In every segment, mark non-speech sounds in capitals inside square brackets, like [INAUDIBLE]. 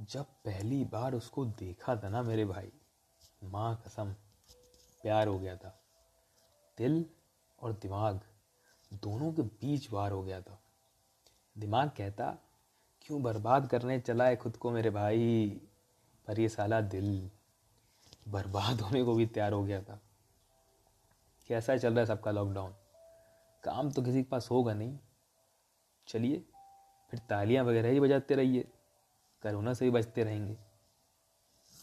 जब पहली बार उसको देखा था ना मेरे भाई, माँ कसम, प्यार हो गया था। दिल और दिमाग दोनों के बीच वार हो गया था। दिमाग कहता, क्यों बर्बाद करने चला है खुद को मेरे भाई? पर ये साला दिल बर्बाद होने को भी तैयार हो गया था। कैसा चल रहा है सबका लॉकडाउन काम तो किसी के पास होगा नहीं। चलिए, फिर तालियाँ वगैरह ही बजाते रहिए। करोना से भी बचते रहेंगे।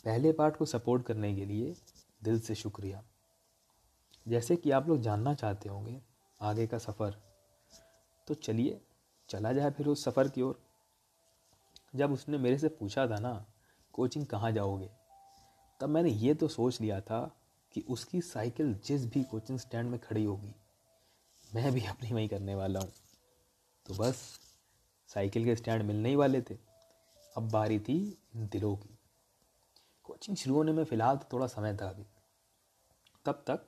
पहले पार्ट को सपोर्ट करने के लिए दिल से शुक्रिया। जैसे कि आप लोग जानना चाहते होंगे आगे का सफ़र तो चलिए, चला जाए फिर उस सफ़र की ओर। जब उसने मेरे से पूछा था ना, कोचिंग कहाँ जाओगे? तब मैंने ये तो सोच लिया था कि उसकी साइकिल जिस भी कोचिंग स्टैंड में खड़ी होगी, मैं भी अपनी वहीं करने वाला हूँ। तो बस, साइकिल के स्टैंड मिलने ही वाले थे। अब बारी थी इन दिलों की। कोचिंग शुरू होने में फ़िलहाल तो थोड़ा समय था अभी। तब तक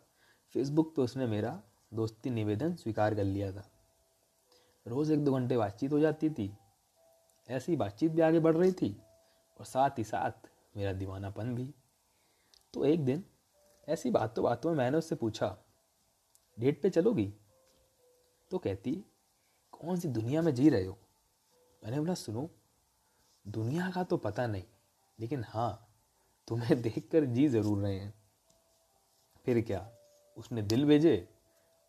फेसबुक पे उसने मेरा दोस्ती निवेदन स्वीकार कर लिया था। रोज़ एक दो घंटे बातचीत हो जाती थी। ऐसी बातचीत भी आगे बढ़ रही थी और साथ ही साथ मेरा दीवानापन भी। तो एक दिन ऐसी बातों बातों में मैंने उससे पूछा, डेट पे चलोगी? तो कहती, कौन सी दुनिया में जी रहे हो? मैंने बोला, सुनो दुनिया का तो पता नहीं, लेकिन हाँ तुम्हें [LAUGHS] देख जी ज़रूर रहे हैं। फिर क्या, उसने दिल भेजे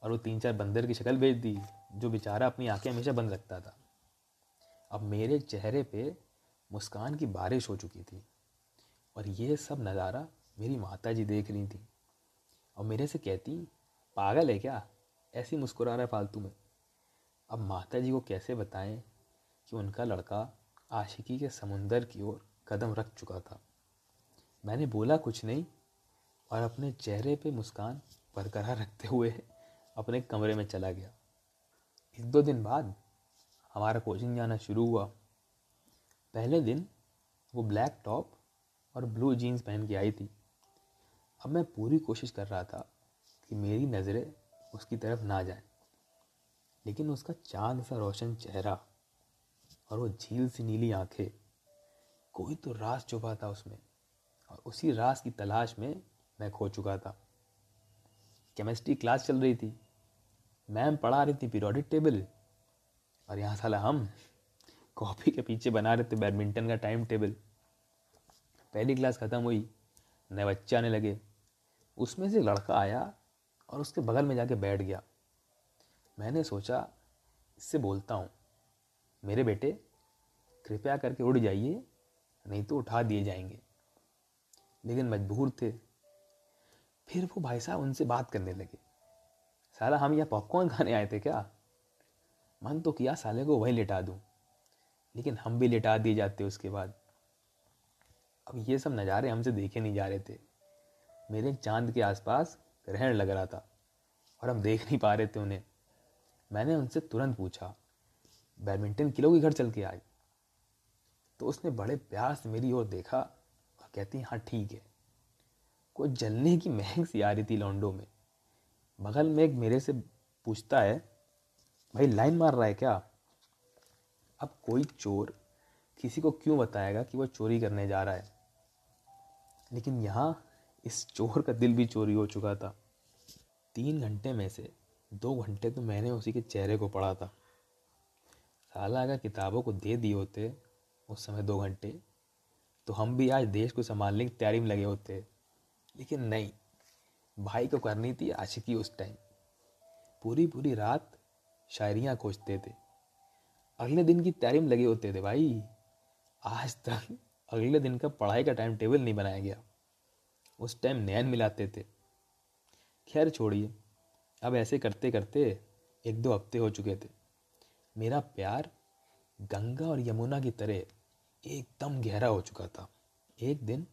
और वो तीन चार बंदर की शक्ल भेज दी, जो बेचारा अपनी आँखें हमेशा बंद रखता था। अब मेरे चेहरे पे मुस्कान की बारिश हो चुकी थी और ये सब नज़ारा मेरी माता जी देख रही थी। और मेरे से कहती, पागल है क्या? ऐसी मुस्कुरा रहा है फालतू में। अब माता जी को कैसे बताएँ कि उनका लड़का आशिकी के समुंदर की ओर कदम रख चुका था। मैंने बोला, कुछ नहीं। और अपने चेहरे पे मुस्कान बरकरार रखते हुए अपने कमरे में चला गया। एक दो दिन बाद हमारा कोचिंग जाना शुरू हुआ। पहले दिन वो ब्लैक टॉप और ब्लू जीन्स पहन के आई थी। अब मैं पूरी कोशिश कर रहा था कि मेरी नज़रें उसकी तरफ़ ना जाएँ, लेकिन उसका चाँद सा रोशन चेहरा और वो झील सी नीली आँखें। कोई तो रास छुपा था उसमें और उसी रास की तलाश में मैं खो चुका था। केमिस्ट्री क्लास चल रही थी। मैम पढ़ा रही थी पीरियोडिक टेबल। और यहाँ साला हम कॉपी के पीछे बना रहे थे बैडमिंटन का टाइम टेबल। पहली क्लास ख़त्म हुई, नए बच्चे आने लगे। उसमें से लड़का आया और उसके बगल में जाके बैठ गया। मैंने सोचा, इससे बोलता हूँ। मेरे बेटे, कृपया करके उड़ जाइए, नहीं तो उठा दिए जाएँगे। लेकिन मजबूर थे। फिर वो भाई साहब उनसे बात करने लगे। साला, हम यहाँ पॉपकॉर्न खाने आए थे क्या? मन तो किया साले को वहीं लेटा दूँ, लेकिन हम भी लेटा दिए जाते उसके बाद। अब ये सब नज़ारे हमसे देखे नहीं जा रहे थे। मेरे चाँद के आसपास ग्रहण लग रहा था, और हम देख नहीं पा रहे थे उन्हें। मैंने उनसे तुरंत पूछा बैडमिंटन की घर चल के आई। तो उसने बड़े प्यार से मेरी ओर देखा और कहती हाँ ठीक है। कोई जलने की महक सी आ रही थी लॉन्डो में। बगल में एक मेरे से पूछता है, भाई, लाइन मार रहा है क्या? अब कोई चोर किसी को क्यों बताएगा कि वो चोरी करने जा रहा है? लेकिन यहाँ इस चोर का दिल भी चोरी हो चुका था। तीन घंटे में से दो घंटे तो मैंने उसी के चेहरे को पढ़ा था। साला अगर किताबों को दे दिए होते उस समय दो घंटे तो हम भी आज देश को संभालने की तैयारी में लगे होते। लेकिन नहीं, भाई को करनी थी आशिकी उस टाइम। पूरी पूरी रात शायरियाँ खोजते थे। अगले दिन की तैयारी में लगे होते थे, भाई, आज तक अगले दिन का पढ़ाई का टाइम टेबल नहीं बनाया गया। उस टाइम नैन मिलाते थे। खैर छोड़िए, अब ऐसे करते करते एक दो हफ़्ते हो चुके थे। मेरा प्यार गंगा और यमुना की तरह एकदम गहरा हो चुका था। एक दिन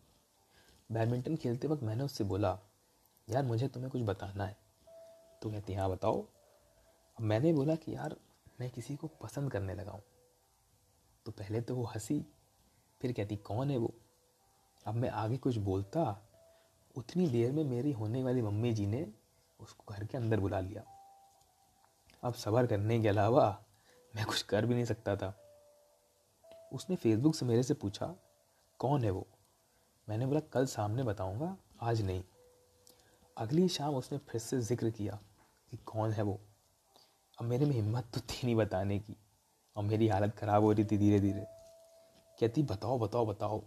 बैडमिंटन खेलते वक्त मैंने उससे बोला, यार, मुझे तुम्हें कुछ बताना है। तो कहती हाँ बताओ। अब मैंने बोला कि, यार, मैं किसी को पसंद करने लगा हूँ। तो पहले तो वो हँसी, फिर कहती, कौन है वो? अब मैं आगे कुछ बोलता, उतनी देर में मेरी होने वाली मम्मी जी ने उसको घर के अंदर बुला लिया। अब सबर करने के अलावा मैं कुछ कर भी नहीं सकता था। उसने फेसबुक से मेरे से पूछा, कौन है वो? मैंने बोला, कल सामने बताऊँगा, आज नहीं। अगली शाम उसने फिर से ज़िक्र किया कि कौन है वो। अब मेरे में हिम्मत तो थी नहीं बताने की और मेरी हालत ख़राब हो रही थी धीरे धीरे कहती, बताओ बताओ बताओ।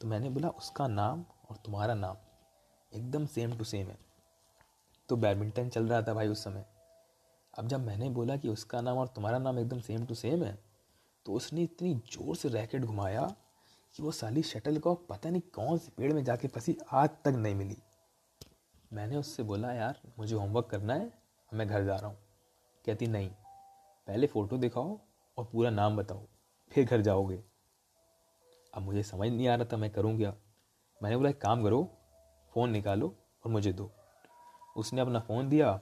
तो मैंने बोला, उसका नाम और तुम्हारा नाम एकदम सेम टू सेम है। तो बैडमिंटन चल रहा था भाई उस समय। अब जब मैंने बोला कि उसका नाम और तुम्हारा नाम एकदम सेम टू सेम है तो उसने इतनी ज़ोर से रैकेट घुमाया कि वो साली शटल को पता नहीं कौन से पेड़ में जाके फंसी आज तक नहीं मिली। मैंने उससे बोला, यार, मुझे होमवर्क करना है, मैं घर जा रहा हूँ। कहती, नहीं, पहले फ़ोटो दिखाओ और पूरा नाम बताओ, फिर घर जाओगे। अब मुझे समझ नहीं आ रहा था मैं करूँ क्या। मैंने बोला, एक काम करो फ़ोन निकालो और मुझे दो। उसने अपना फ़ोन दिया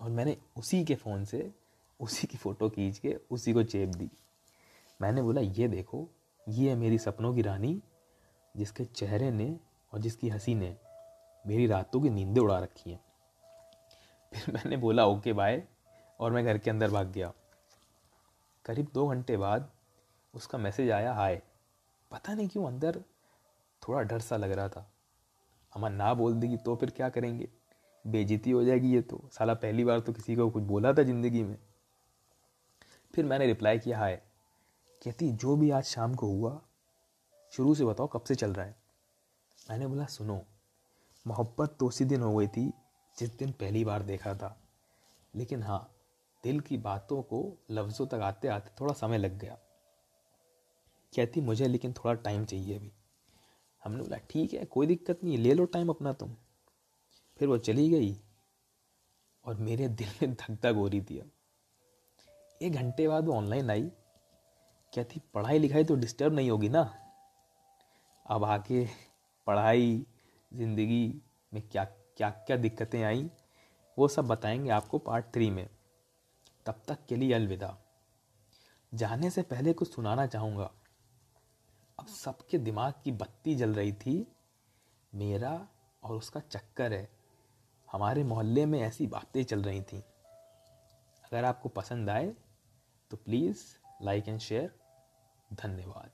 और मैंने उसी के फ़ोन से, उसी की फ़ोटो खींच के, उसी को चेप दी। मैंने बोला, ये देखो, ये है मेरी सपनों की रानी, जिसके चेहरे ने और जिसकी हँसी ने मेरी रातों की नींदें उड़ा रखी हैं। फिर मैंने बोला, ओके, बाय। और मैं घर के अंदर भाग गया। करीब दो घंटे बाद उसका मैसेज आया, हाय। पता नहीं क्यों अंदर थोड़ा डर सा लग रहा था। अमन ना बोल देगी तो फिर क्या करेंगे? बेजती हो जाएगी ये तो। साला पहली बार तो किसी को कुछ बोला था ज़िंदगी में। फिर मैंने रिप्लाई किया, हाय, कहती, जो भी आज शाम को हुआ, शुरू से बताओ कब से चल रहा है? मैंने बोला, सुनो, मोहब्बत तो उसी दिन हो गई थी जिस दिन पहली बार देखा था। लेकिन हाँ दिल की बातों को लफ्ज़ों तक आते आते थोड़ा समय लग गया। कहती, मुझे लेकिन थोड़ा टाइम चाहिए अभी। हमने बोला, ठीक है, कोई दिक्कत नहीं ले लो टाइम अपना तुम। फिर वो चली गई और मेरे दिल में धक धक हो रही थी अब। एक घंटे बाद वो ऑनलाइन आई। क्या थी, पढ़ाई लिखाई तो डिस्टर्ब नहीं होगी ना? अब आके पढ़ाई, ज़िंदगी में क्या क्या क्या दिक्कतें आई, वो सब बताएँगे आपको पार्ट थ्री में। तब तक के लिए अलविदा। जाने से पहले कुछ सुनाना चाहूँगा। अब सबके दिमाग की बत्ती जल रही थी। मेरा और उसका चक्कर है। हमारे मोहल्ले में ऐसी बातें चल रही थी। अगर आपको पसंद आए तो प्लीज़ लाइक एंड शेयर धन्यवाद।